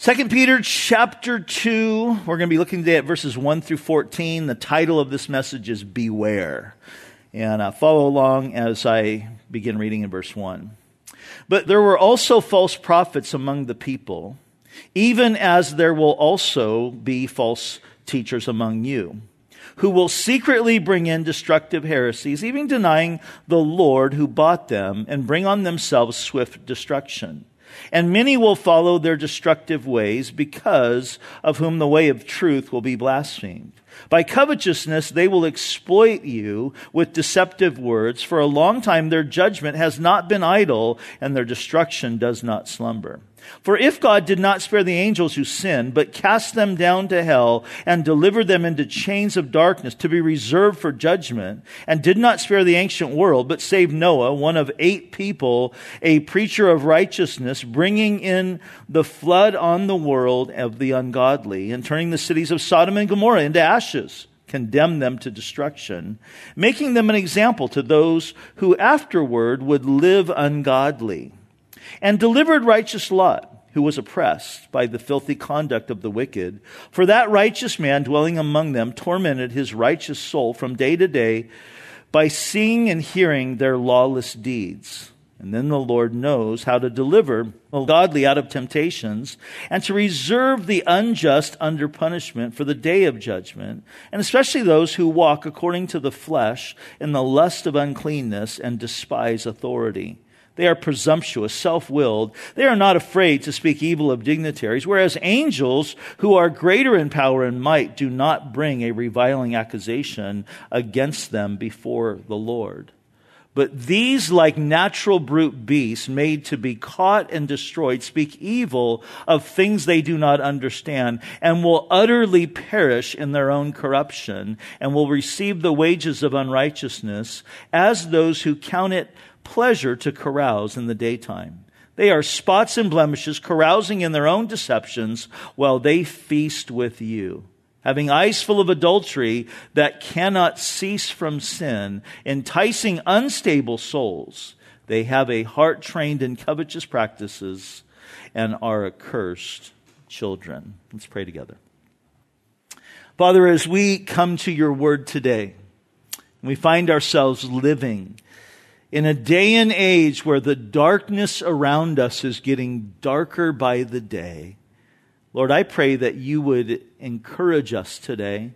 2 Peter chapter 2, we're going to be looking today at verses 1 through 14. The title of this message is Beware. And uh, follow along as I begin reading in verse 1. But there were also false prophets among the people, even as there will also be false teachers among you, who will secretly bring in destructive heresies, even denying the Lord who bought them, and bring on themselves swift destruction. And many will follow their destructive ways because of whom the way of truth will be blasphemed. By covetousness, they will exploit you with deceptive words. For a long time, their judgment has not been idle and their destruction does not slumber. For if God did not spare the angels who sinned, but cast them down to hell and delivered them into chains of darkness to be reserved for judgment, and did not spare the ancient world, but saved Noah, one of eight people, a preacher of righteousness, bringing in the flood on the world of the ungodly, and turning the cities of Sodom and Gomorrah into ashes, condemned them to destruction, making them an example to those who afterward would live ungodly and delivered righteous Lot, who was oppressed by the filthy conduct of the wicked. For that righteous man dwelling among them tormented his righteous soul from day to day by seeing and hearing their lawless deeds. And then the Lord knows how to deliver the godly out of temptations and to reserve the unjust under punishment for the day of judgment, and especially those who walk according to the flesh in the lust of uncleanness and despise authority. They are presumptuous, self willed. They are not afraid to speak evil of dignitaries, whereas angels, who are greater in power and might, do not bring a reviling accusation against them before the Lord. But these, like natural brute beasts made to be caught and destroyed, speak evil of things they do not understand and will utterly perish in their own corruption and will receive the wages of unrighteousness as those who count it pleasure to carouse in the daytime. They are spots and blemishes, carousing in their own deceptions while they feast with you. Having eyes full of adultery that cannot cease from sin, enticing unstable souls, they have a heart trained in covetous practices and are accursed children. Let's pray together. Father, as we come to your word today, we find ourselves living in a day and age where the darkness around us is getting darker by the day, Lord, I pray that you would encourage us today,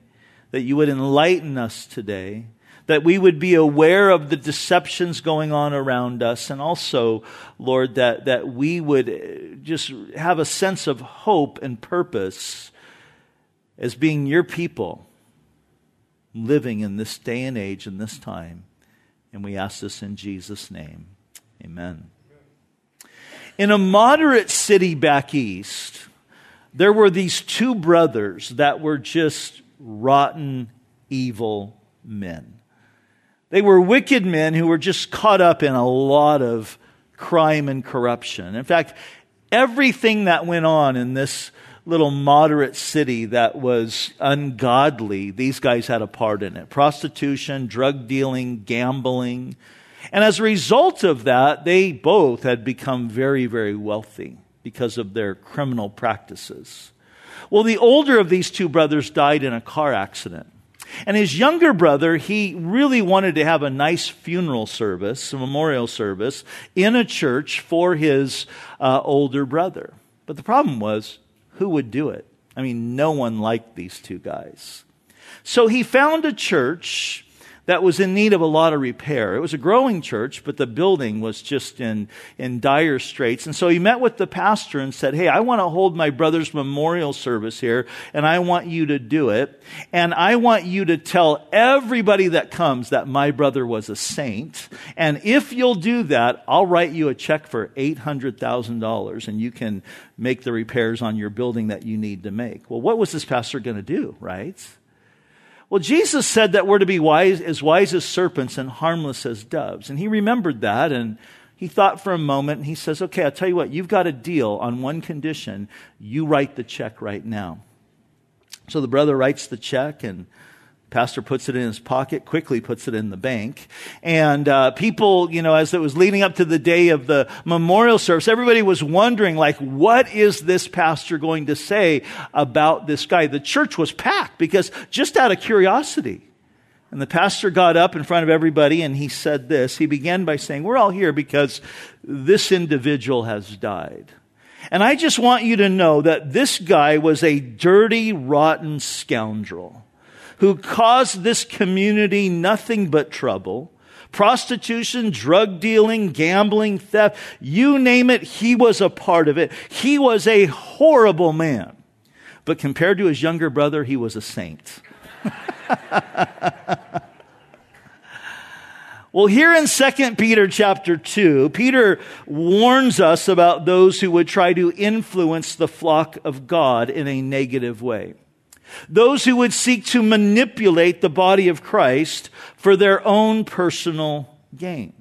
that you would enlighten us today, that we would be aware of the deceptions going on around us, and also, Lord, that, that we would uh, just have a sense of hope and purpose as being your people living in this day and age and this time. And we ask this in Jesus' name. Amen. In a moderate city back east, there were these two brothers that were just rotten, evil men. They were wicked men who were just caught up in a lot of crime and corruption. In fact, everything that went on in this little moderate city that was ungodly, these guys had a part in it. Prostitution, drug dealing, gambling. And as a result of that, they both had become very, very wealthy because of their criminal practices. Well, the older of these two brothers died in a car accident. And his younger brother, he really wanted to have a nice funeral service, a memorial service, in a church for his uh, older brother. But the problem was, who would do it? I mean, no one liked these two guys. So he found a church that was in need of a lot of repair. It was a growing church, but the building was just in, in dire straits. And so he met with the pastor and said, Hey, I want to hold my brother's memorial service here, and I want you to do it. And I want you to tell everybody that comes that my brother was a saint. And if you'll do that, I'll write you a check for $800,000 and you can make the repairs on your building that you need to make. Well, what was this pastor going to do, right? Well, Jesus said that we're to be wise, as wise as serpents and harmless as doves. And he remembered that and he thought for a moment and he says, Okay, I'll tell you what, you've got a deal on one condition. You write the check right now. So the brother writes the check and Pastor puts it in his pocket, quickly puts it in the bank. And uh, people, you know, as it was leading up to the day of the memorial service, everybody was wondering, like, what is this pastor going to say about this guy? The church was packed because just out of curiosity. And the pastor got up in front of everybody and he said this. He began by saying, We're all here because this individual has died. And I just want you to know that this guy was a dirty, rotten scoundrel who caused this community nothing but trouble. Prostitution, drug dealing, gambling, theft, you name it, he was a part of it. He was a horrible man. But compared to his younger brother, he was a saint. well, here in 2 Peter chapter 2, Peter warns us about those who would try to influence the flock of God in a negative way. Those who would seek to manipulate the body of Christ for their own personal gain.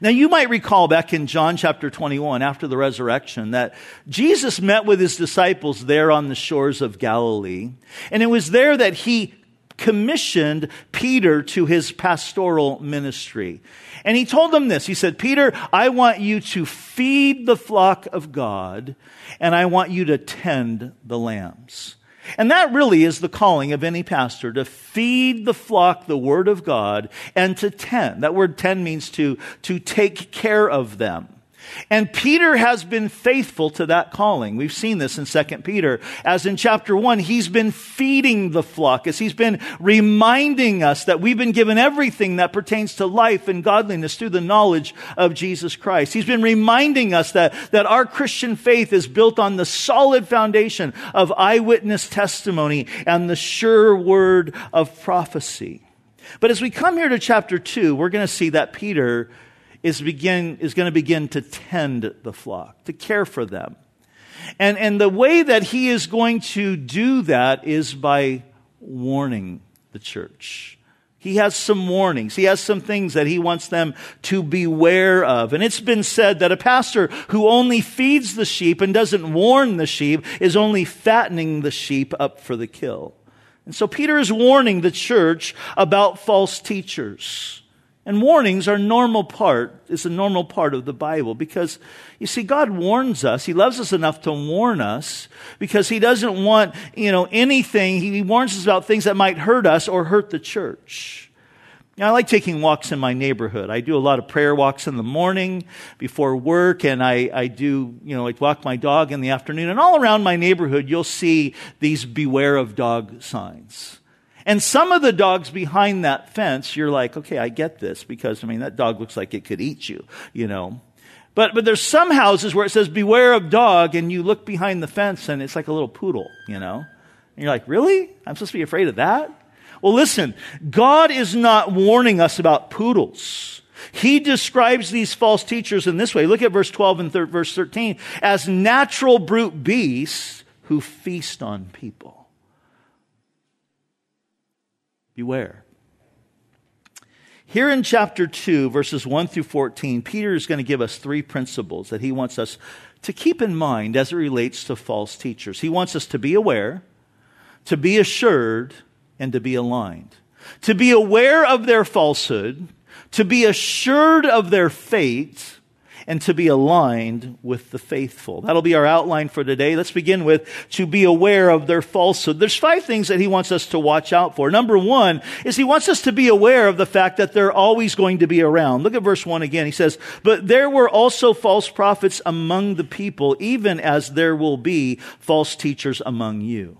Now, you might recall back in John chapter 21, after the resurrection, that Jesus met with his disciples there on the shores of Galilee. And it was there that he commissioned Peter to his pastoral ministry. And he told them this. He said, Peter, I want you to feed the flock of God, and I want you to tend the lambs. And that really is the calling of any pastor to feed the flock the word of God and to tend. That word tend means to, to take care of them. And Peter has been faithful to that calling. We've seen this in 2 Peter. As in chapter 1, he's been feeding the flock, as he's been reminding us that we've been given everything that pertains to life and godliness through the knowledge of Jesus Christ. He's been reminding us that, that our Christian faith is built on the solid foundation of eyewitness testimony and the sure word of prophecy. But as we come here to chapter 2, we're going to see that Peter is, begin, is going to begin to tend the flock, to care for them. And, and the way that he is going to do that is by warning the church. He has some warnings. He has some things that he wants them to beware of. And it's been said that a pastor who only feeds the sheep and doesn't warn the sheep is only fattening the sheep up for the kill. And so Peter is warning the church about false teachers. And warnings are normal part, is a normal part of the Bible because you see, God warns us. He loves us enough to warn us because He doesn't want, you know, anything. He warns us about things that might hurt us or hurt the church. Now, I like taking walks in my neighborhood. I do a lot of prayer walks in the morning before work, and I, I do, you know, like walk my dog in the afternoon. And all around my neighborhood, you'll see these beware of dog signs. And some of the dogs behind that fence, you're like, okay, I get this because, I mean, that dog looks like it could eat you, you know. But, but there's some houses where it says beware of dog and you look behind the fence and it's like a little poodle, you know. And you're like, really? I'm supposed to be afraid of that? Well, listen, God is not warning us about poodles. He describes these false teachers in this way. Look at verse 12 and thir- verse 13 as natural brute beasts who feast on people. Beware. Here in chapter 2, verses 1 through 14, Peter is going to give us three principles that he wants us to keep in mind as it relates to false teachers. He wants us to be aware, to be assured, and to be aligned. To be aware of their falsehood, to be assured of their fate, and to be aligned with the faithful. That'll be our outline for today. Let's begin with to be aware of their falsehood. There's five things that he wants us to watch out for. Number one is he wants us to be aware of the fact that they're always going to be around. Look at verse one again. He says, but there were also false prophets among the people, even as there will be false teachers among you.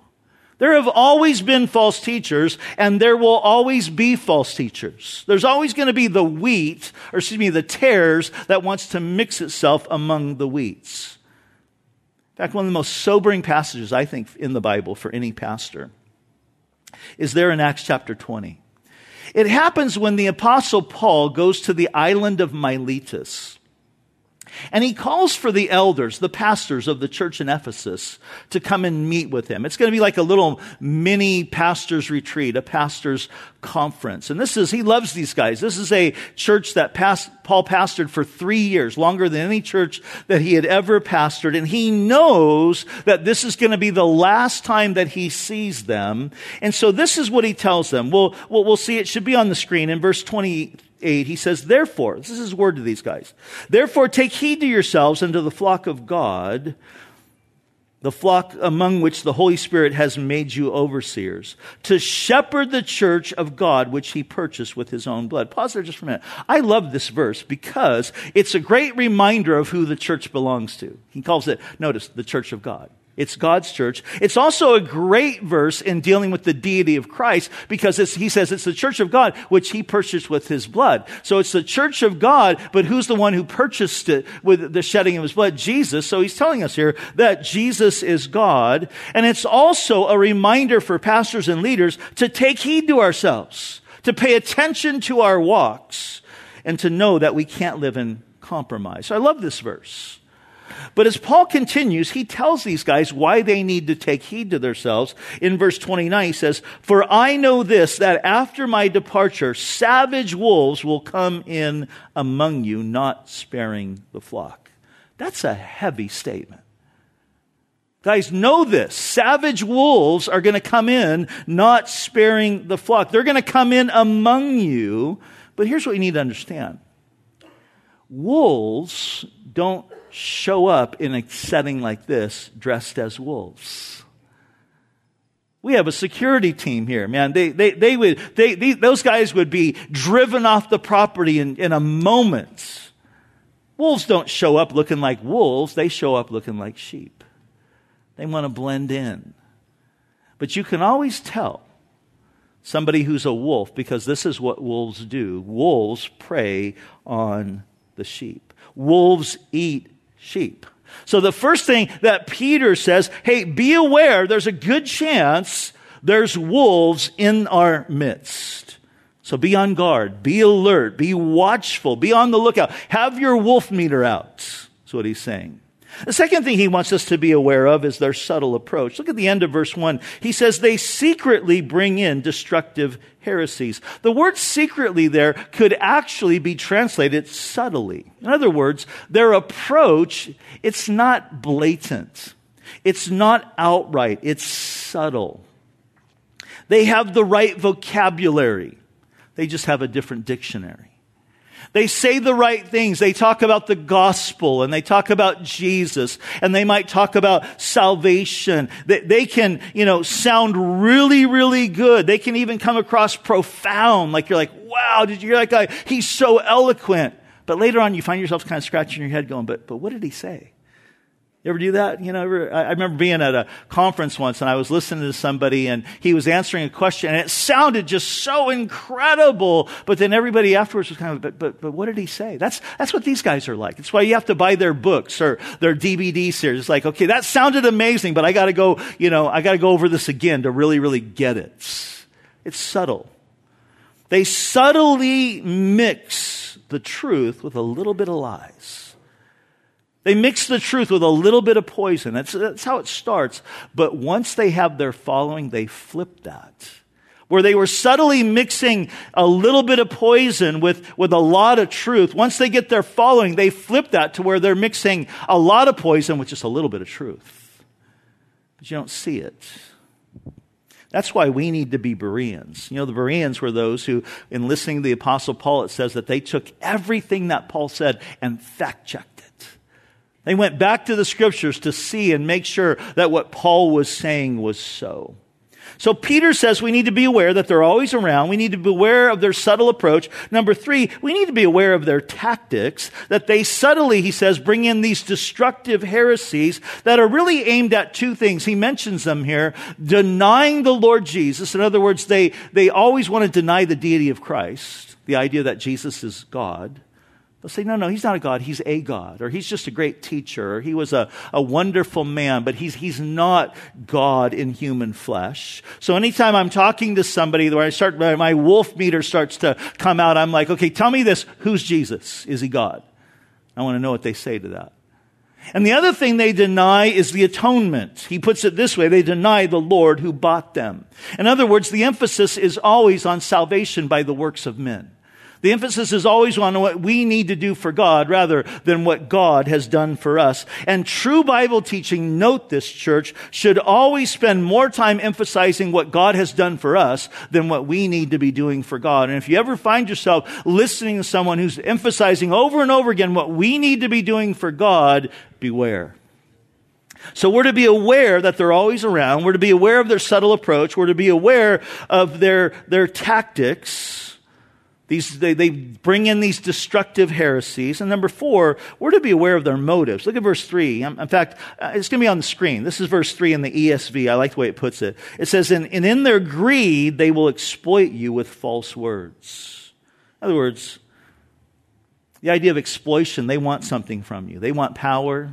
There have always been false teachers, and there will always be false teachers. There's always going to be the wheat, or excuse me, the tares that wants to mix itself among the wheats. In fact, one of the most sobering passages, I think, in the Bible for any pastor is there in Acts chapter 20. It happens when the apostle Paul goes to the island of Miletus. And he calls for the elders, the pastors of the church in Ephesus, to come and meet with him. It's going to be like a little mini pastor's retreat, a pastor's conference. And this is, he loves these guys. This is a church that past, Paul pastored for three years, longer than any church that he had ever pastored. And he knows that this is going to be the last time that he sees them. And so this is what he tells them. We'll, we'll, we'll see it should be on the screen in verse 20 8, he says, Therefore, this is his word to these guys. Therefore, take heed to yourselves and to the flock of God, the flock among which the Holy Spirit has made you overseers, to shepherd the church of God, which he purchased with his own blood. Pause there just for a minute. I love this verse because it's a great reminder of who the church belongs to. He calls it, notice, the church of God. It's God's church. It's also a great verse in dealing with the deity of Christ because he says it's the church of God which he purchased with his blood. So it's the church of God, but who's the one who purchased it with the shedding of his blood? Jesus. So he's telling us here that Jesus is God. And it's also a reminder for pastors and leaders to take heed to ourselves, to pay attention to our walks, and to know that we can't live in compromise. So I love this verse. But as Paul continues, he tells these guys why they need to take heed to themselves. In verse 29, he says, For I know this, that after my departure, savage wolves will come in among you, not sparing the flock. That's a heavy statement. Guys, know this. Savage wolves are going to come in, not sparing the flock. They're going to come in among you. But here's what you need to understand. Wolves don't show up in a setting like this dressed as wolves. We have a security team here, man. They, they, they would, they, they, those guys would be driven off the property in, in a moment. Wolves don't show up looking like wolves. They show up looking like sheep. They want to blend in. But you can always tell somebody who's a wolf because this is what wolves do. Wolves prey on the sheep. Wolves eat sheep. So the first thing that Peter says, hey, be aware, there's a good chance there's wolves in our midst. So be on guard, be alert, be watchful, be on the lookout. Have your wolf meter out. That's what he's saying. The second thing he wants us to be aware of is their subtle approach. Look at the end of verse 1. He says they secretly bring in destructive heresies. The word secretly there could actually be translated subtly. In other words, their approach, it's not blatant. It's not outright. It's subtle. They have the right vocabulary. They just have a different dictionary. They say the right things. They talk about the gospel and they talk about Jesus and they might talk about salvation. They, they can, you know, sound really, really good. They can even come across profound. Like you're like, wow, did you hear that guy? He's so eloquent. But later on, you find yourself kind of scratching your head going, but, but what did he say? You ever do that? You know, I remember being at a conference once and I was listening to somebody and he was answering a question and it sounded just so incredible. But then everybody afterwards was kind of, but, but, but what did he say? That's, that's what these guys are like. It's why you have to buy their books or their DVD series. It's like, okay, that sounded amazing, but I gotta go, you know, I gotta go over this again to really, really get it. It's subtle. They subtly mix the truth with a little bit of lies. They mix the truth with a little bit of poison. That's, that's how it starts. But once they have their following, they flip that. Where they were subtly mixing a little bit of poison with, with a lot of truth. Once they get their following, they flip that to where they're mixing a lot of poison with just a little bit of truth. But you don't see it. That's why we need to be Bereans. You know, the Bereans were those who, in listening to the Apostle Paul, it says that they took everything that Paul said and fact checked they went back to the scriptures to see and make sure that what Paul was saying was so. So Peter says we need to be aware that they're always around. We need to be aware of their subtle approach. Number three, we need to be aware of their tactics, that they subtly, he says, bring in these destructive heresies that are really aimed at two things. He mentions them here. Denying the Lord Jesus. In other words, they, they always want to deny the deity of Christ, the idea that Jesus is God. They'll say, no, no, he's not a God. He's a God. Or he's just a great teacher. Or he was a, a wonderful man, but he's, he's not God in human flesh. So anytime I'm talking to somebody where I start, my wolf meter starts to come out, I'm like, okay, tell me this. Who's Jesus? Is he God? I want to know what they say to that. And the other thing they deny is the atonement. He puts it this way they deny the Lord who bought them. In other words, the emphasis is always on salvation by the works of men. The emphasis is always on what we need to do for God rather than what God has done for us. And true Bible teaching, note this church, should always spend more time emphasizing what God has done for us than what we need to be doing for God. And if you ever find yourself listening to someone who's emphasizing over and over again what we need to be doing for God, beware. So we're to be aware that they're always around. We're to be aware of their subtle approach. We're to be aware of their, their tactics. These, they, they bring in these destructive heresies. And number four, we're to be aware of their motives. Look at verse three. In fact, uh, it's going to be on the screen. This is verse three in the ESV. I like the way it puts it. It says, and, and in their greed, they will exploit you with false words. In other words, the idea of exploitation, they want something from you. They want power.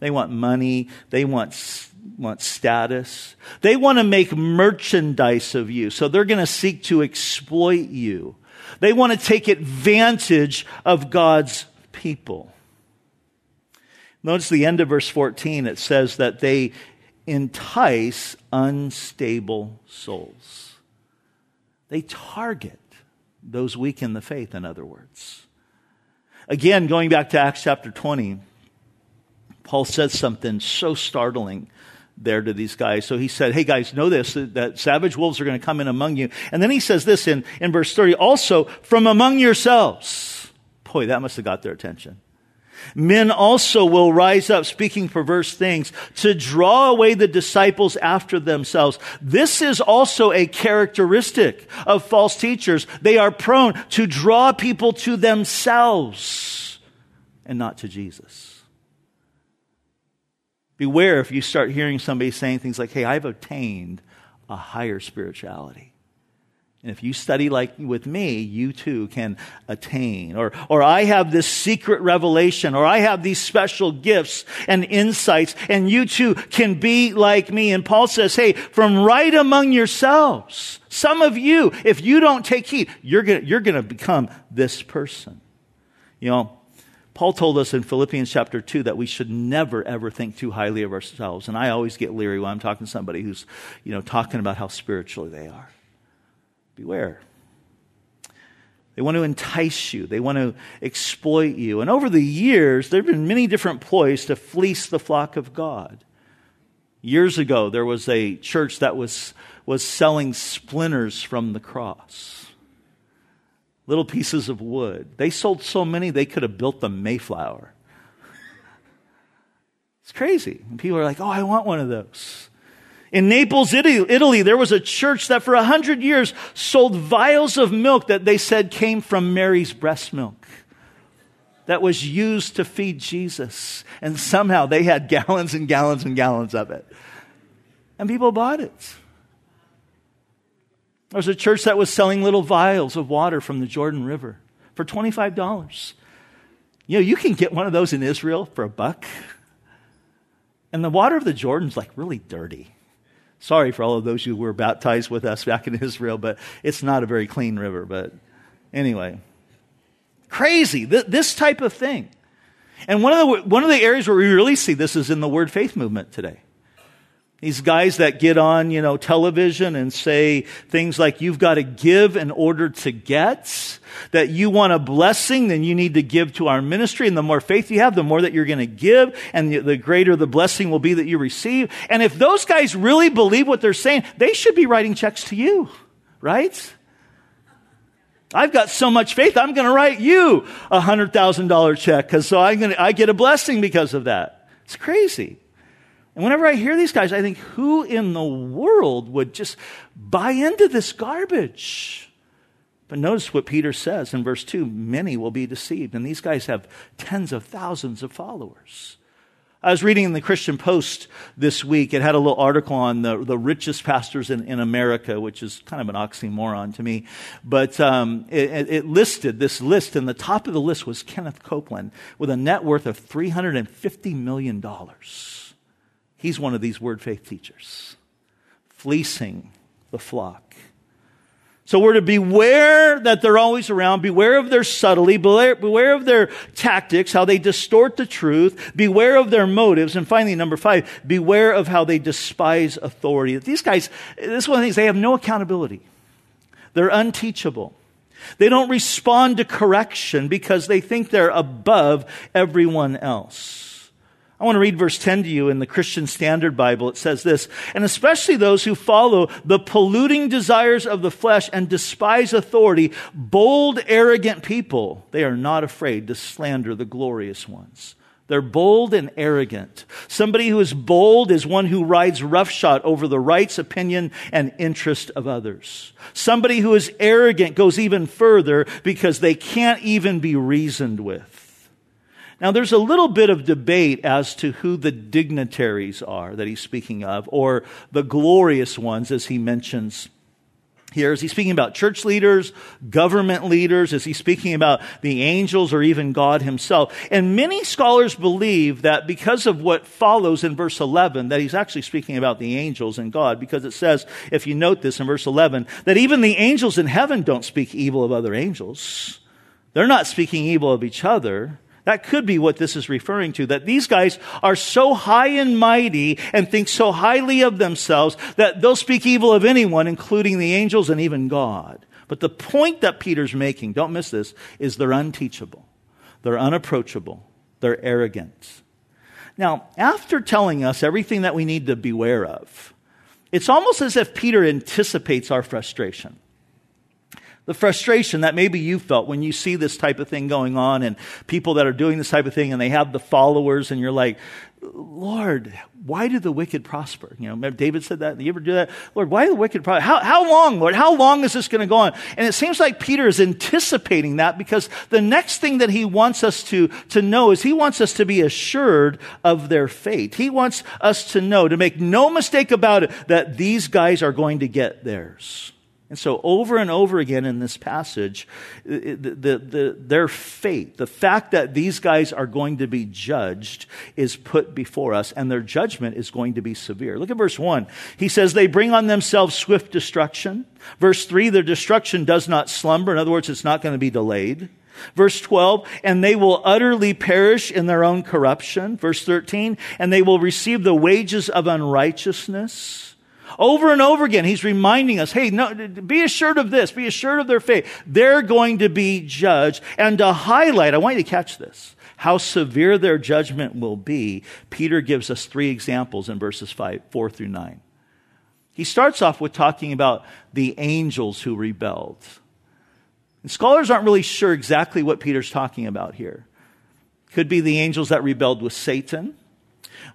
They want money. They want, want status. They want to make merchandise of you. So they're going to seek to exploit you. They want to take advantage of God's people. Notice the end of verse 14. It says that they entice unstable souls. They target those weak in the faith, in other words. Again, going back to Acts chapter 20, Paul says something so startling there to these guys. So he said, Hey guys, know this, that savage wolves are going to come in among you. And then he says this in, in verse 30, also from among yourselves. Boy, that must have got their attention. Men also will rise up speaking perverse things to draw away the disciples after themselves. This is also a characteristic of false teachers. They are prone to draw people to themselves and not to Jesus. Beware if you start hearing somebody saying things like, hey, I've obtained a higher spirituality. And if you study like with me, you too can attain. Or, or I have this secret revelation, or I have these special gifts and insights, and you too can be like me. And Paul says, hey, from right among yourselves, some of you, if you don't take heed, you're gonna, you're gonna become this person. You know, Paul told us in Philippians chapter 2 that we should never, ever think too highly of ourselves. And I always get leery when I'm talking to somebody who's, you know, talking about how spiritually they are. Beware. They want to entice you. They want to exploit you. And over the years, there have been many different ploys to fleece the flock of God. Years ago, there was a church that was, was selling splinters from the cross little pieces of wood. They sold so many, they could have built the Mayflower. It's crazy. And people are like, oh, I want one of those. In Naples, Italy, there was a church that for a hundred years sold vials of milk that they said came from Mary's breast milk that was used to feed Jesus. And somehow they had gallons and gallons and gallons of it. And people bought it. There was a church that was selling little vials of water from the Jordan River for $25. You know, you can get one of those in Israel for a buck. And the water of the Jordan's like really dirty. Sorry for all of those who were baptized with us back in Israel, but it's not a very clean river. But anyway, crazy. This type of thing. And one of the, one of the areas where we really see this is in the word faith movement today. These guys that get on, you know, television and say things like, you've got to give in order to get, that you want a blessing, then you need to give to our ministry. And the more faith you have, the more that you're going to give, and the greater the blessing will be that you receive. And if those guys really believe what they're saying, they should be writing checks to you, right? I've got so much faith, I'm going to write you a $100,000 check because so I'm going to, I get a blessing because of that. It's crazy. And whenever I hear these guys, I think, who in the world would just buy into this garbage? But notice what Peter says in verse 2 many will be deceived. And these guys have tens of thousands of followers. I was reading in the Christian Post this week. It had a little article on the, the richest pastors in, in America, which is kind of an oxymoron to me. But um, it, it listed this list, and the top of the list was Kenneth Copeland with a net worth of $350 million. He's one of these word faith teachers, fleecing the flock. So we're to beware that they're always around, beware of their subtlety, beware, of their tactics, how they distort the truth, beware of their motives, and finally, number five, beware of how they despise authority. These guys, this is one of the things, they have no accountability. They're unteachable. They don't respond to correction because they think they're above everyone else. I want to read verse 10 to you in the Christian Standard Bible. It says this, and especially those who follow the polluting desires of the flesh and despise authority, bold, arrogant people, they are not afraid to slander the glorious ones. They're bold and arrogant. Somebody who is bold is one who rides roughshod over the rights, opinion, and interest of others. Somebody who is arrogant goes even further because they can't even be reasoned with. Now, there's a little bit of debate as to who the dignitaries are that he's speaking of, or the glorious ones, as he mentions here. Is he speaking about church leaders, government leaders? Is he speaking about the angels or even God himself? And many scholars believe that because of what follows in verse 11, that he's actually speaking about the angels and God, because it says, if you note this in verse 11, that even the angels in heaven don't speak evil of other angels. They're not speaking evil of each other. That could be what this is referring to, that these guys are so high and mighty and think so highly of themselves that they'll speak evil of anyone, including the angels and even God. But the point that Peter's making, don't miss this, is they're unteachable. They're unapproachable. They're arrogant. Now, after telling us everything that we need to beware of, it's almost as if Peter anticipates our frustration the frustration that maybe you felt when you see this type of thing going on and people that are doing this type of thing and they have the followers and you're like, Lord, why do the wicked prosper? You know, David said that. You ever do that? Lord, why do the wicked prosper? How, how long, Lord? How long is this going to go on? And it seems like Peter is anticipating that because the next thing that he wants us to, to know is he wants us to be assured of their fate. He wants us to know, to make no mistake about it, that these guys are going to get theirs. And so, over and over again in this passage, the, the, the, their fate, the fact that these guys are going to be judged, is put before us, and their judgment is going to be severe. Look at verse 1. He says, They bring on themselves swift destruction. Verse 3, their destruction does not slumber. In other words, it's not going to be delayed. Verse 12, and they will utterly perish in their own corruption. Verse 13, and they will receive the wages of unrighteousness. Over and over again, he's reminding us, hey, no, be assured of this, be assured of their faith. They're going to be judged. And to highlight, I want you to catch this, how severe their judgment will be, Peter gives us three examples in verses five, 4 through 9. He starts off with talking about the angels who rebelled. And scholars aren't really sure exactly what Peter's talking about here. Could be the angels that rebelled with Satan,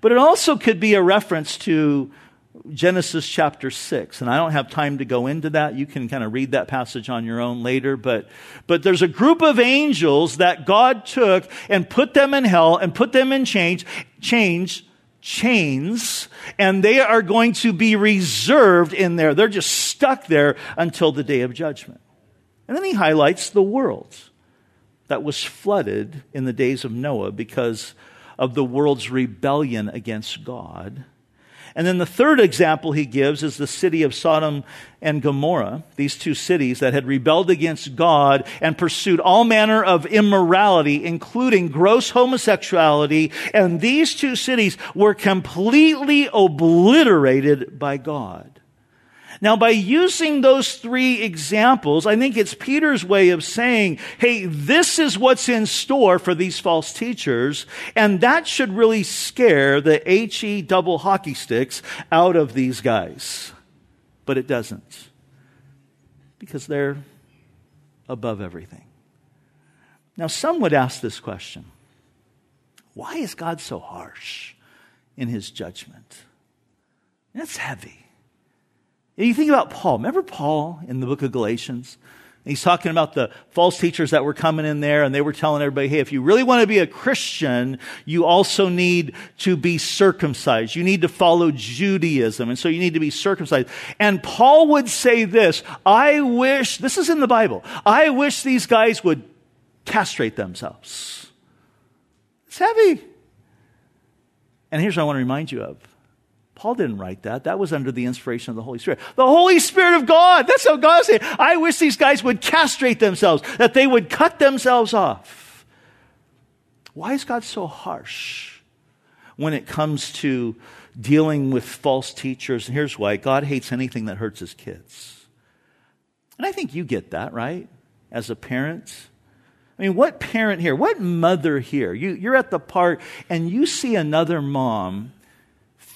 but it also could be a reference to Genesis chapter 6. And I don't have time to go into that. You can kind of read that passage on your own later. But, but there's a group of angels that God took and put them in hell and put them in change, change, chains, and they are going to be reserved in there. They're just stuck there until the day of judgment. And then he highlights the world that was flooded in the days of Noah because of the world's rebellion against God and then the third example he gives is the city of Sodom and Gomorrah, these two cities that had rebelled against God and pursued all manner of immorality, including gross homosexuality. And these two cities were completely obliterated by God. Now, by using those three examples, I think it's Peter's way of saying, hey, this is what's in store for these false teachers, and that should really scare the HE double hockey sticks out of these guys. But it doesn't. Because they're above everything. Now, some would ask this question Why is God so harsh in his judgment? That's heavy. You think about Paul. Remember Paul in the book of Galatians? He's talking about the false teachers that were coming in there and they were telling everybody, hey, if you really want to be a Christian, you also need to be circumcised. You need to follow Judaism. And so you need to be circumcised. And Paul would say this, I wish, this is in the Bible, I wish these guys would castrate themselves. It's heavy. And here's what I want to remind you of Paul didn't write that. That was under the inspiration of the Holy Spirit. The Holy Spirit of God. That's how God said. I wish these guys would castrate themselves, that they would cut themselves off. Why is God so harsh when it comes to dealing with false teachers? And here's why God hates anything that hurts his kids. And I think you get that, right? As a parent. I mean, what parent here, what mother here, you, you're at the park and you see another mom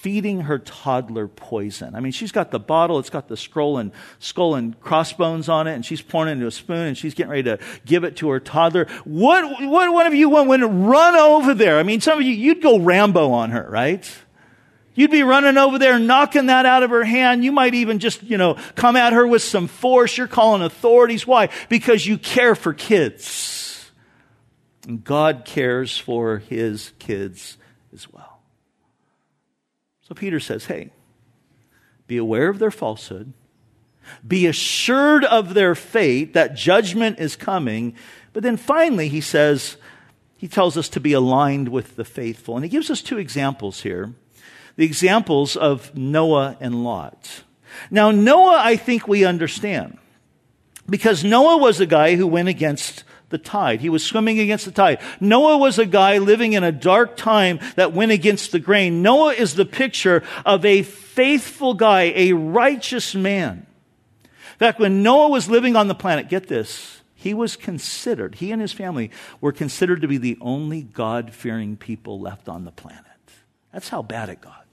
feeding her toddler poison. I mean, she's got the bottle, it's got the scroll and skull and crossbones on it, and she's pouring it into a spoon and she's getting ready to give it to her toddler. What, what one of you would run over there? I mean, some of you, you'd go Rambo on her, right? You'd be running over there, knocking that out of her hand. You might even just, you know, come at her with some force. You're calling authorities. Why? Because you care for kids. And God cares for his kids as well. So Peter says, hey, be aware of their falsehood, be assured of their fate, that judgment is coming. But then finally, he says, he tells us to be aligned with the faithful. And he gives us two examples here the examples of Noah and Lot. Now, Noah, I think we understand. Because Noah was a guy who went against the tide. He was swimming against the tide. Noah was a guy living in a dark time that went against the grain. Noah is the picture of a faithful guy, a righteous man. In fact, when Noah was living on the planet, get this, he was considered, he and his family were considered to be the only God fearing people left on the planet. That's how bad it got.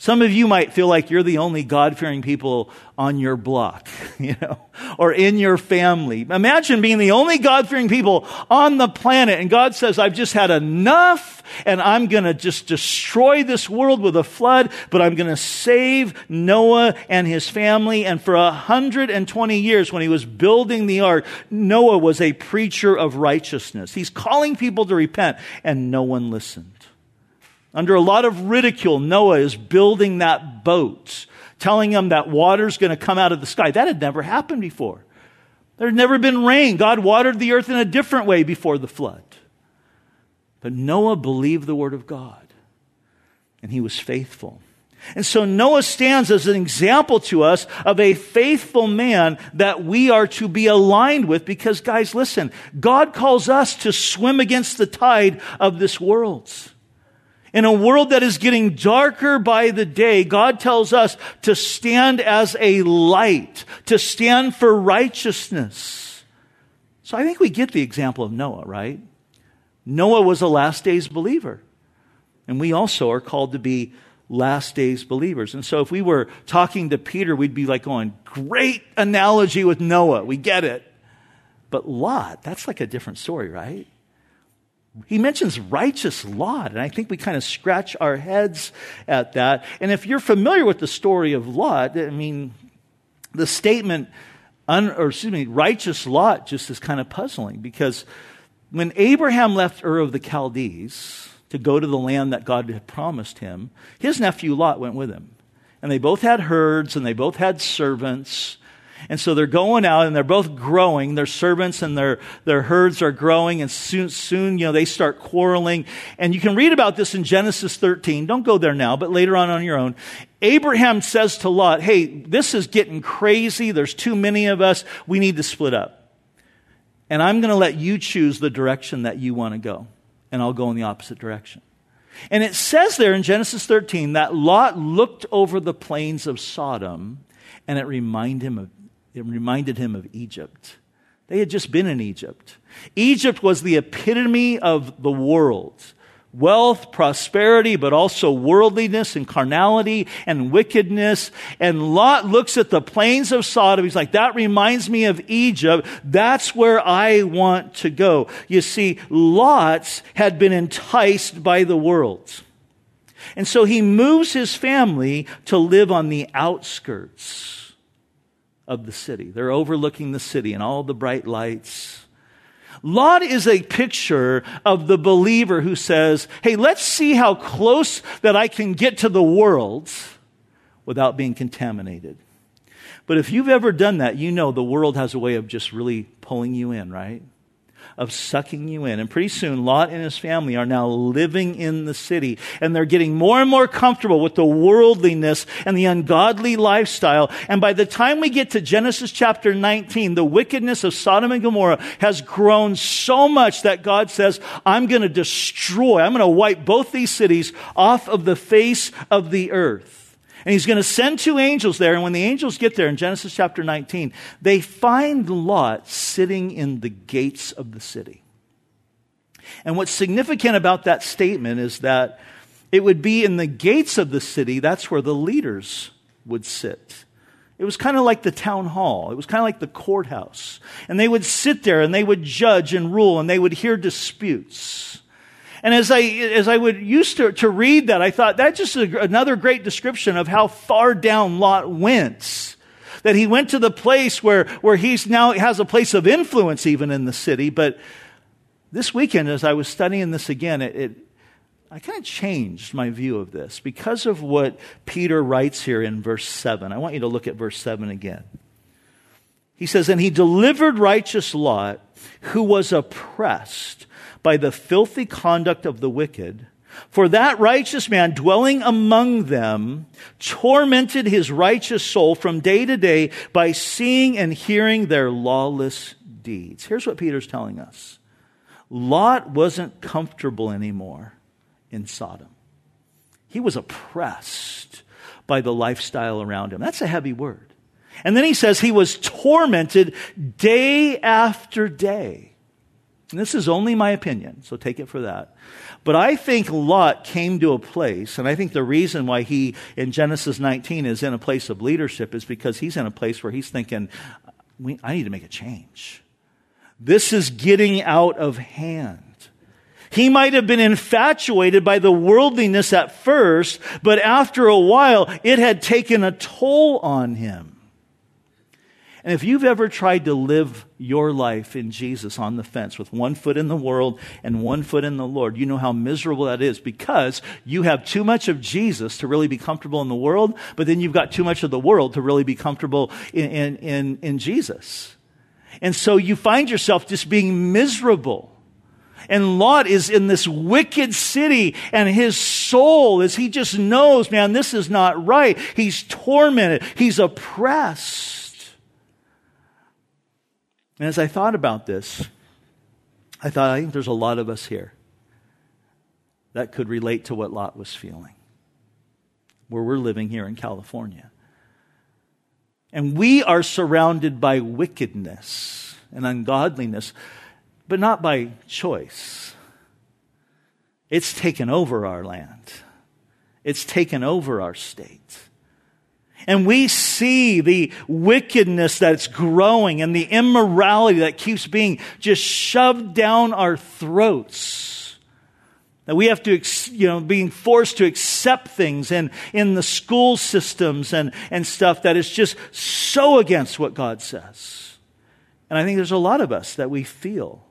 Some of you might feel like you're the only God fearing people on your block, you know, or in your family. Imagine being the only God fearing people on the planet and God says, I've just had enough and I'm going to just destroy this world with a flood, but I'm going to save Noah and his family. And for 120 years, when he was building the ark, Noah was a preacher of righteousness. He's calling people to repent and no one listened. Under a lot of ridicule, Noah is building that boat, telling them that water's going to come out of the sky. That had never happened before. There had never been rain. God watered the earth in a different way before the flood. But Noah believed the word of God, and he was faithful. And so Noah stands as an example to us of a faithful man that we are to be aligned with because, guys, listen, God calls us to swim against the tide of this world. In a world that is getting darker by the day, God tells us to stand as a light, to stand for righteousness. So I think we get the example of Noah, right? Noah was a last days believer. And we also are called to be last days believers. And so if we were talking to Peter, we'd be like going, great analogy with Noah. We get it. But Lot, that's like a different story, right? He mentions righteous Lot, and I think we kind of scratch our heads at that. And if you're familiar with the story of Lot, I mean, the statement, un, or excuse me, righteous Lot just is kind of puzzling because when Abraham left Ur of the Chaldees to go to the land that God had promised him, his nephew Lot went with him. And they both had herds and they both had servants. And so they're going out and they're both growing. Their servants and their, their herds are growing and soon, soon, you know, they start quarreling. And you can read about this in Genesis 13. Don't go there now, but later on on your own. Abraham says to Lot, Hey, this is getting crazy. There's too many of us. We need to split up. And I'm going to let you choose the direction that you want to go. And I'll go in the opposite direction. And it says there in Genesis 13 that Lot looked over the plains of Sodom and it reminded him of it reminded him of Egypt. They had just been in Egypt. Egypt was the epitome of the world wealth, prosperity, but also worldliness and carnality and wickedness. And Lot looks at the plains of Sodom. He's like, that reminds me of Egypt. That's where I want to go. You see, Lot had been enticed by the world. And so he moves his family to live on the outskirts of the city. They're overlooking the city and all the bright lights. Lot is a picture of the believer who says, Hey, let's see how close that I can get to the world without being contaminated. But if you've ever done that, you know the world has a way of just really pulling you in, right? Of sucking you in. And pretty soon, Lot and his family are now living in the city, and they're getting more and more comfortable with the worldliness and the ungodly lifestyle. And by the time we get to Genesis chapter 19, the wickedness of Sodom and Gomorrah has grown so much that God says, I'm going to destroy, I'm going to wipe both these cities off of the face of the earth. And he's going to send two angels there. And when the angels get there in Genesis chapter 19, they find Lot sitting in the gates of the city. And what's significant about that statement is that it would be in the gates of the city, that's where the leaders would sit. It was kind of like the town hall. It was kind of like the courthouse. And they would sit there and they would judge and rule and they would hear disputes. And as I, as I would used to, to read that, I thought that's just a, another great description of how far down Lot went. That he went to the place where, where he's now has a place of influence even in the city. But this weekend, as I was studying this again, it, it I kind of changed my view of this because of what Peter writes here in verse 7. I want you to look at verse 7 again. He says, And he delivered righteous Lot, who was oppressed by the filthy conduct of the wicked. For that righteous man dwelling among them tormented his righteous soul from day to day by seeing and hearing their lawless deeds. Here's what Peter's telling us Lot wasn't comfortable anymore in Sodom, he was oppressed by the lifestyle around him. That's a heavy word. And then he says he was tormented day after day. And this is only my opinion, so take it for that. But I think Lot came to a place, and I think the reason why he in Genesis 19 is in a place of leadership is because he's in a place where he's thinking, I need to make a change. This is getting out of hand. He might have been infatuated by the worldliness at first, but after a while, it had taken a toll on him. And if you've ever tried to live your life in Jesus on the fence with one foot in the world and one foot in the Lord, you know how miserable that is because you have too much of Jesus to really be comfortable in the world, but then you've got too much of the world to really be comfortable in, in, in, in Jesus. And so you find yourself just being miserable. And Lot is in this wicked city and his soul, is, he just knows, man, this is not right. He's tormented. He's oppressed. And as I thought about this, I thought, I think there's a lot of us here that could relate to what Lot was feeling, where we're living here in California. And we are surrounded by wickedness and ungodliness, but not by choice. It's taken over our land. It's taken over our state. And we see the wickedness that's growing and the immorality that keeps being just shoved down our throats. That we have to, you know, being forced to accept things in, in the school systems and, and stuff that is just so against what God says. And I think there's a lot of us that we feel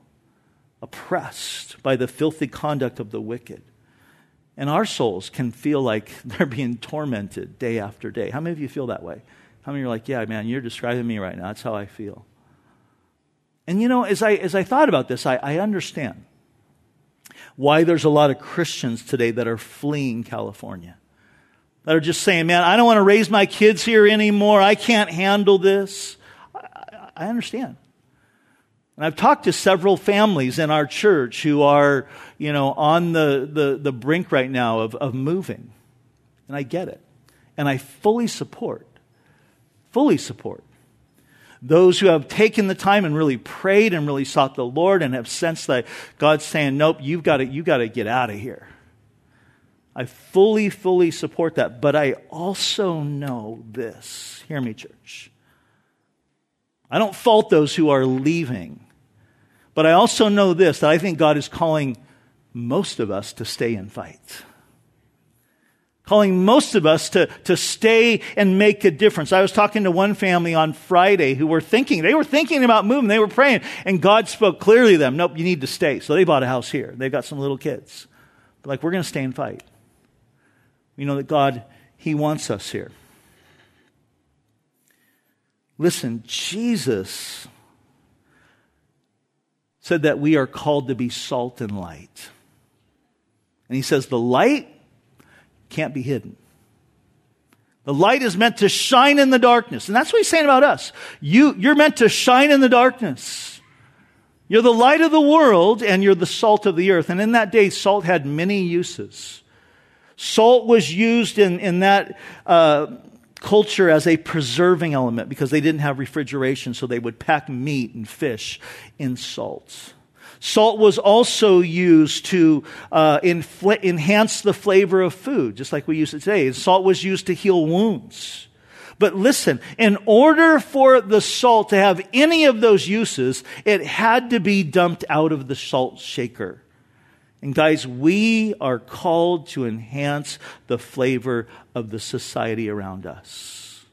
oppressed by the filthy conduct of the wicked. And our souls can feel like they're being tormented day after day. How many of you feel that way? How many are like, yeah, man, you're describing me right now. That's how I feel. And you know, as I, as I thought about this, I, I understand why there's a lot of Christians today that are fleeing California. That are just saying, man, I don't want to raise my kids here anymore. I can't handle this. I, I understand. And I've talked to several families in our church who are, you know, on the, the, the brink right now of, of moving. And I get it. And I fully support, fully support those who have taken the time and really prayed and really sought the Lord and have sensed that God's saying, nope, you've got to, you got to get out of here. I fully, fully support that. But I also know this. Hear me, church. I don't fault those who are leaving. But I also know this that I think God is calling most of us to stay and fight. Calling most of us to, to stay and make a difference. I was talking to one family on Friday who were thinking, they were thinking about moving, they were praying, and God spoke clearly to them, nope, you need to stay. So they bought a house here. They've got some little kids. Like, we're going to stay and fight. We know that God, He wants us here. Listen, Jesus said that we are called to be salt and light. And he says the light can't be hidden. The light is meant to shine in the darkness. And that's what he's saying about us. You, you're meant to shine in the darkness. You're the light of the world and you're the salt of the earth. And in that day, salt had many uses. Salt was used in, in that uh, culture as a preserving element because they didn't have refrigeration, so they would pack meat and fish in salt. Salt was also used to uh, infl- enhance the flavor of food, just like we use it today. Salt was used to heal wounds. But listen, in order for the salt to have any of those uses, it had to be dumped out of the salt shaker. And guys, we are called to enhance the flavor of the society around us.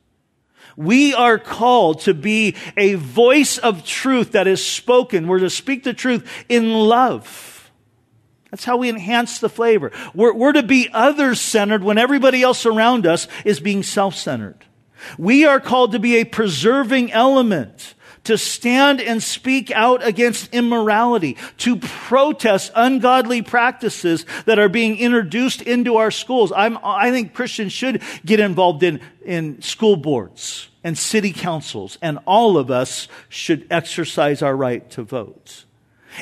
We are called to be a voice of truth that is spoken. We're to speak the truth in love. That's how we enhance the flavor. We're, we're to be others centered when everybody else around us is being self centered. We are called to be a preserving element to stand and speak out against immorality, to protest ungodly practices that are being introduced into our schools. I'm, i think Christians should get involved in, in school boards and city councils, and all of us should exercise our right to vote.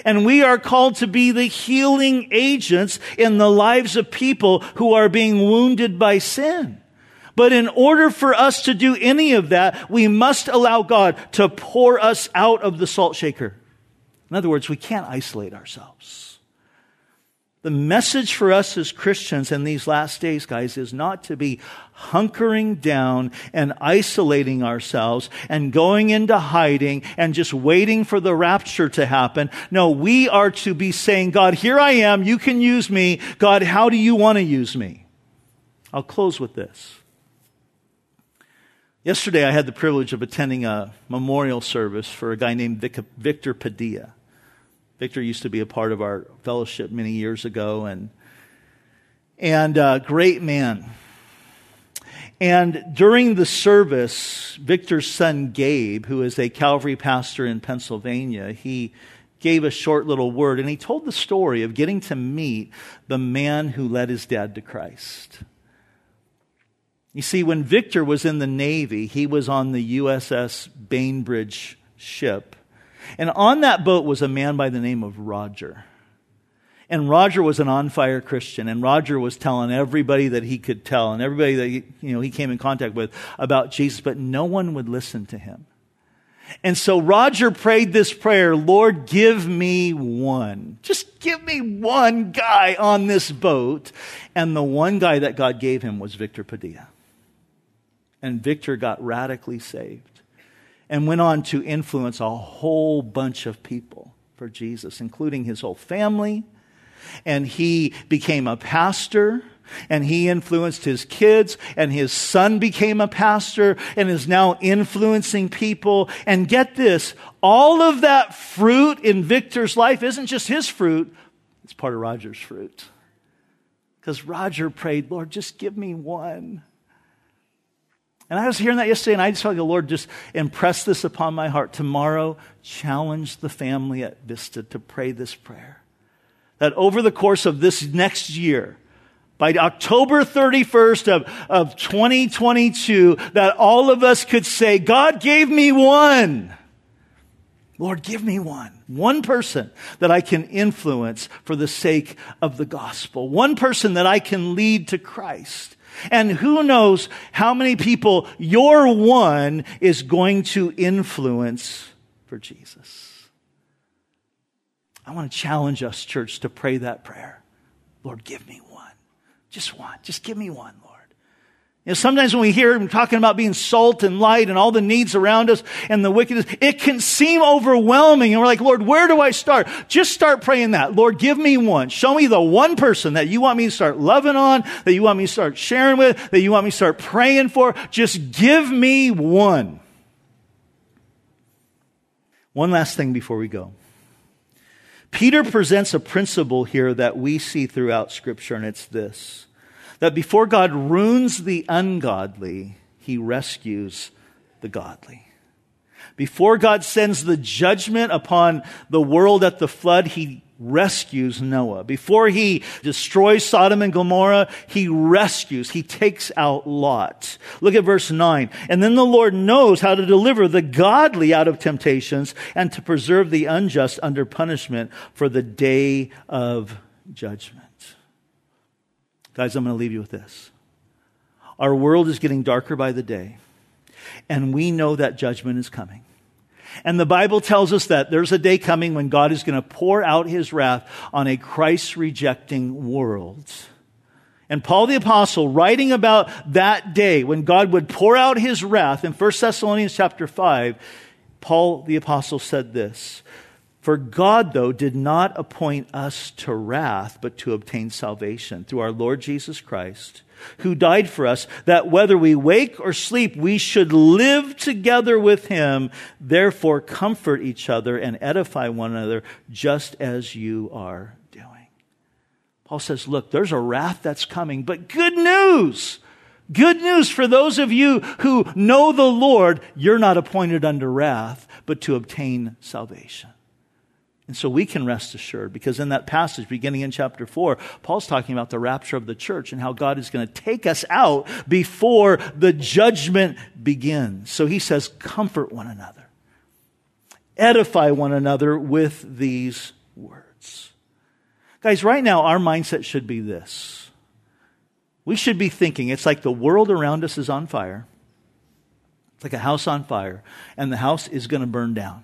And we are called to be the healing agents in the lives of people who are being wounded by sin. But in order for us to do any of that, we must allow God to pour us out of the salt shaker. In other words, we can't isolate ourselves. The message for us as Christians in these last days, guys, is not to be hunkering down and isolating ourselves and going into hiding and just waiting for the rapture to happen. No, we are to be saying, God, here I am. You can use me. God, how do you want to use me? I'll close with this. Yesterday, I had the privilege of attending a memorial service for a guy named Victor Padilla. Victor used to be a part of our fellowship many years ago, and and uh, great man. And during the service, Victor's son Gabe, who is a Calvary pastor in Pennsylvania, he gave a short little word, and he told the story of getting to meet the man who led his dad to Christ. You see, when Victor was in the Navy, he was on the USS Bainbridge ship. And on that boat was a man by the name of Roger. And Roger was an on fire Christian, and Roger was telling everybody that he could tell and everybody that he, you know, he came in contact with about Jesus, but no one would listen to him. And so Roger prayed this prayer, Lord, give me one. Just give me one guy on this boat. And the one guy that God gave him was Victor Padilla and Victor got radically saved and went on to influence a whole bunch of people for Jesus, including his whole family. And he became a pastor and he influenced his kids and his son became a pastor and is now influencing people. And get this, all of that fruit in Victor's life isn't just his fruit, it's part of Roger's fruit. Because Roger prayed, Lord, just give me one. And I was hearing that yesterday, and I just felt the Lord just impress this upon my heart. Tomorrow, challenge the family at Vista to pray this prayer. That over the course of this next year, by October 31st of, of 2022, that all of us could say, God gave me one. Lord, give me one. One person that I can influence for the sake of the gospel. One person that I can lead to Christ. And who knows how many people your one is going to influence for Jesus. I want to challenge us, church, to pray that prayer. Lord, give me one. Just one. Just give me one. You know, sometimes when we hear him talking about being salt and light and all the needs around us and the wickedness, it can seem overwhelming. And we're like, Lord, where do I start? Just start praying that. Lord, give me one. Show me the one person that you want me to start loving on, that you want me to start sharing with, that you want me to start praying for. Just give me one. One last thing before we go. Peter presents a principle here that we see throughout Scripture, and it's this that before God ruins the ungodly, he rescues the godly. Before God sends the judgment upon the world at the flood, he rescues Noah. Before he destroys Sodom and Gomorrah, he rescues, he takes out Lot. Look at verse 9. And then the Lord knows how to deliver the godly out of temptations and to preserve the unjust under punishment for the day of judgment. Guys, I'm going to leave you with this. Our world is getting darker by the day, and we know that judgment is coming. And the Bible tells us that there's a day coming when God is going to pour out his wrath on a Christ rejecting world. And Paul the apostle writing about that day when God would pour out his wrath in 1 Thessalonians chapter 5, Paul the apostle said this, for God, though, did not appoint us to wrath, but to obtain salvation through our Lord Jesus Christ, who died for us, that whether we wake or sleep, we should live together with him. Therefore, comfort each other and edify one another, just as you are doing. Paul says, Look, there's a wrath that's coming, but good news. Good news for those of you who know the Lord, you're not appointed under wrath, but to obtain salvation. And so we can rest assured because in that passage beginning in chapter 4, Paul's talking about the rapture of the church and how God is going to take us out before the judgment begins. So he says, comfort one another, edify one another with these words. Guys, right now our mindset should be this. We should be thinking it's like the world around us is on fire. It's like a house on fire, and the house is going to burn down.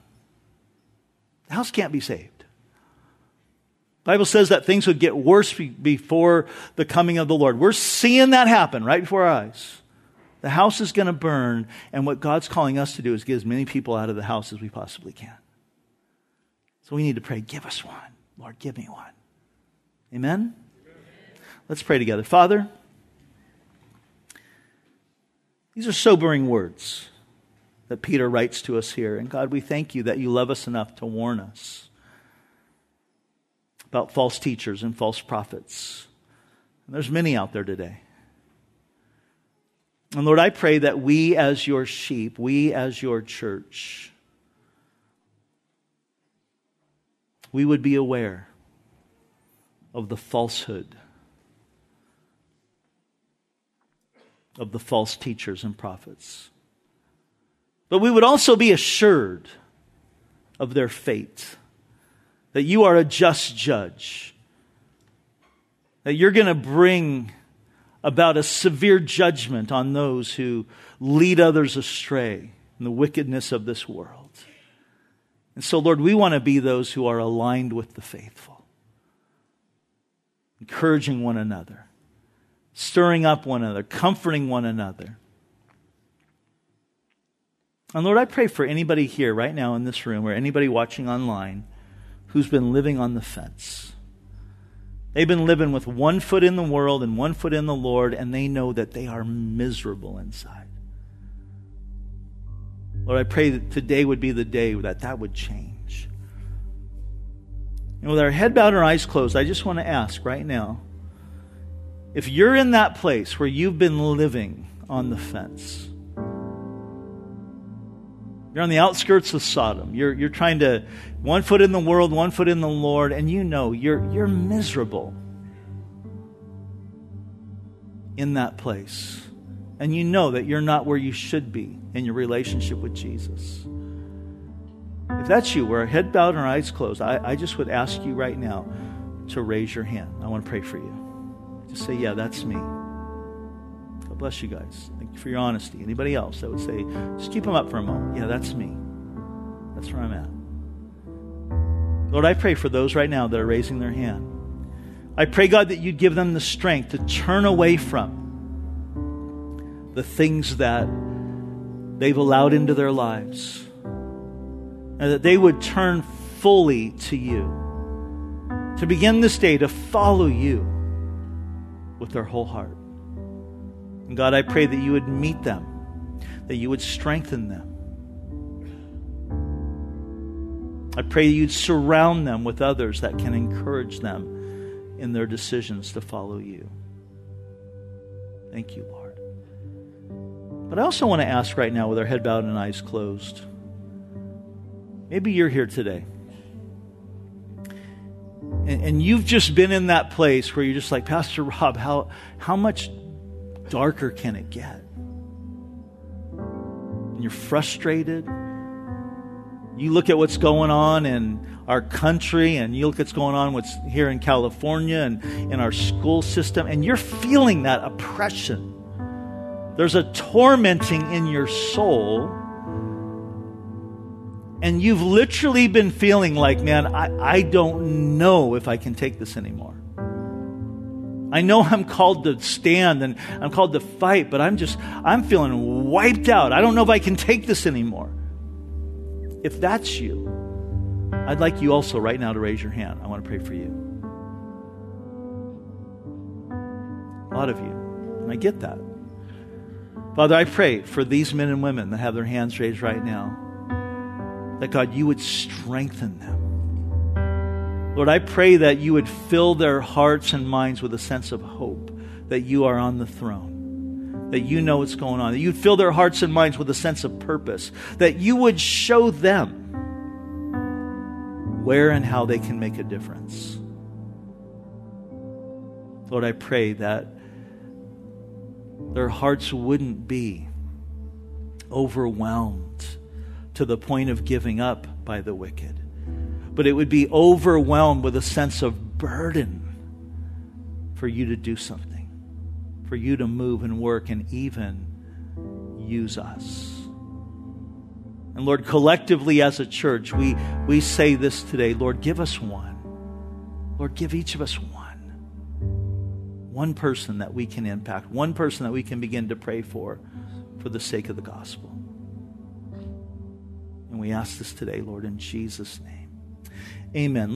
The house can't be saved. The Bible says that things would get worse before the coming of the Lord. We're seeing that happen right before our eyes. The house is going to burn, and what God's calling us to do is get as many people out of the house as we possibly can. So we need to pray, give us one. Lord, give me one. Amen? Let's pray together. Father, these are sobering words that Peter writes to us here. And God, we thank you that you love us enough to warn us about false teachers and false prophets. And there's many out there today. And Lord, I pray that we as your sheep, we as your church, we would be aware of the falsehood of the false teachers and prophets. But we would also be assured of their fate, that you are a just judge, that you're going to bring about a severe judgment on those who lead others astray in the wickedness of this world. And so, Lord, we want to be those who are aligned with the faithful, encouraging one another, stirring up one another, comforting one another and Lord, I pray for anybody here right now in this room or anybody watching online who's been living on the fence. They've been living with one foot in the world and one foot in the Lord, and they know that they are miserable inside. Lord, I pray that today would be the day that that would change. And with our head bowed and our eyes closed, I just want to ask right now if you're in that place where you've been living on the fence, you're on the outskirts of Sodom. You're, you're trying to, one foot in the world, one foot in the Lord, and you know you're, you're miserable in that place. And you know that you're not where you should be in your relationship with Jesus. If that's you, we're head bowed and our eyes closed, I, I just would ask you right now to raise your hand. I want to pray for you. Just say, Yeah, that's me. God bless you guys for your honesty. Anybody else that would say, just keep them up for a moment. Yeah, that's me. That's where I'm at. Lord, I pray for those right now that are raising their hand. I pray, God, that you'd give them the strength to turn away from the things that they've allowed into their lives, and that they would turn fully to you. To begin this day to follow you with their whole heart. And God, I pray that you would meet them, that you would strengthen them. I pray you'd surround them with others that can encourage them in their decisions to follow you. Thank you, Lord. But I also want to ask right now, with our head bowed and eyes closed, Maybe you're here today. And, and, you've just been in that place where you're just like, Pastor Rob, how, how much darker can it get? And you're frustrated. You look at what's going on in our country and you look at what's going on what's here in California and in our school system, and you're feeling that oppression. There's a tormenting in your soul and you've literally been feeling like, man, I, I don't know if I can take this anymore. I know I'm called to stand and I'm called to fight, but I'm just, I'm feeling wiped out. I don't know if I can take this anymore. If that's you, I'd like you also right now to raise your hand. I want to pray for you. A lot of you. And I get that. Father, I pray for these men and women that have their hands raised right now that God, you would strengthen them. Lord, I pray that you would fill their hearts and minds with a sense of hope that you are on the throne, that you know what's going on, that you'd fill their hearts and minds with a sense of purpose, that you would show them where and how they can make a difference. Lord, I pray that their hearts wouldn't be overwhelmed to the point of giving up by the wicked, but it would be overwhelmed with a sense of burden for you to do something, for you to move and work and even use us. And Lord, collectively as a church, we, we say this today Lord, give us one. Lord, give each of us one. One person that we can impact, one person that we can begin to pray for, for the sake of the gospel. And we ask this today, Lord, in Jesus' name. Amen.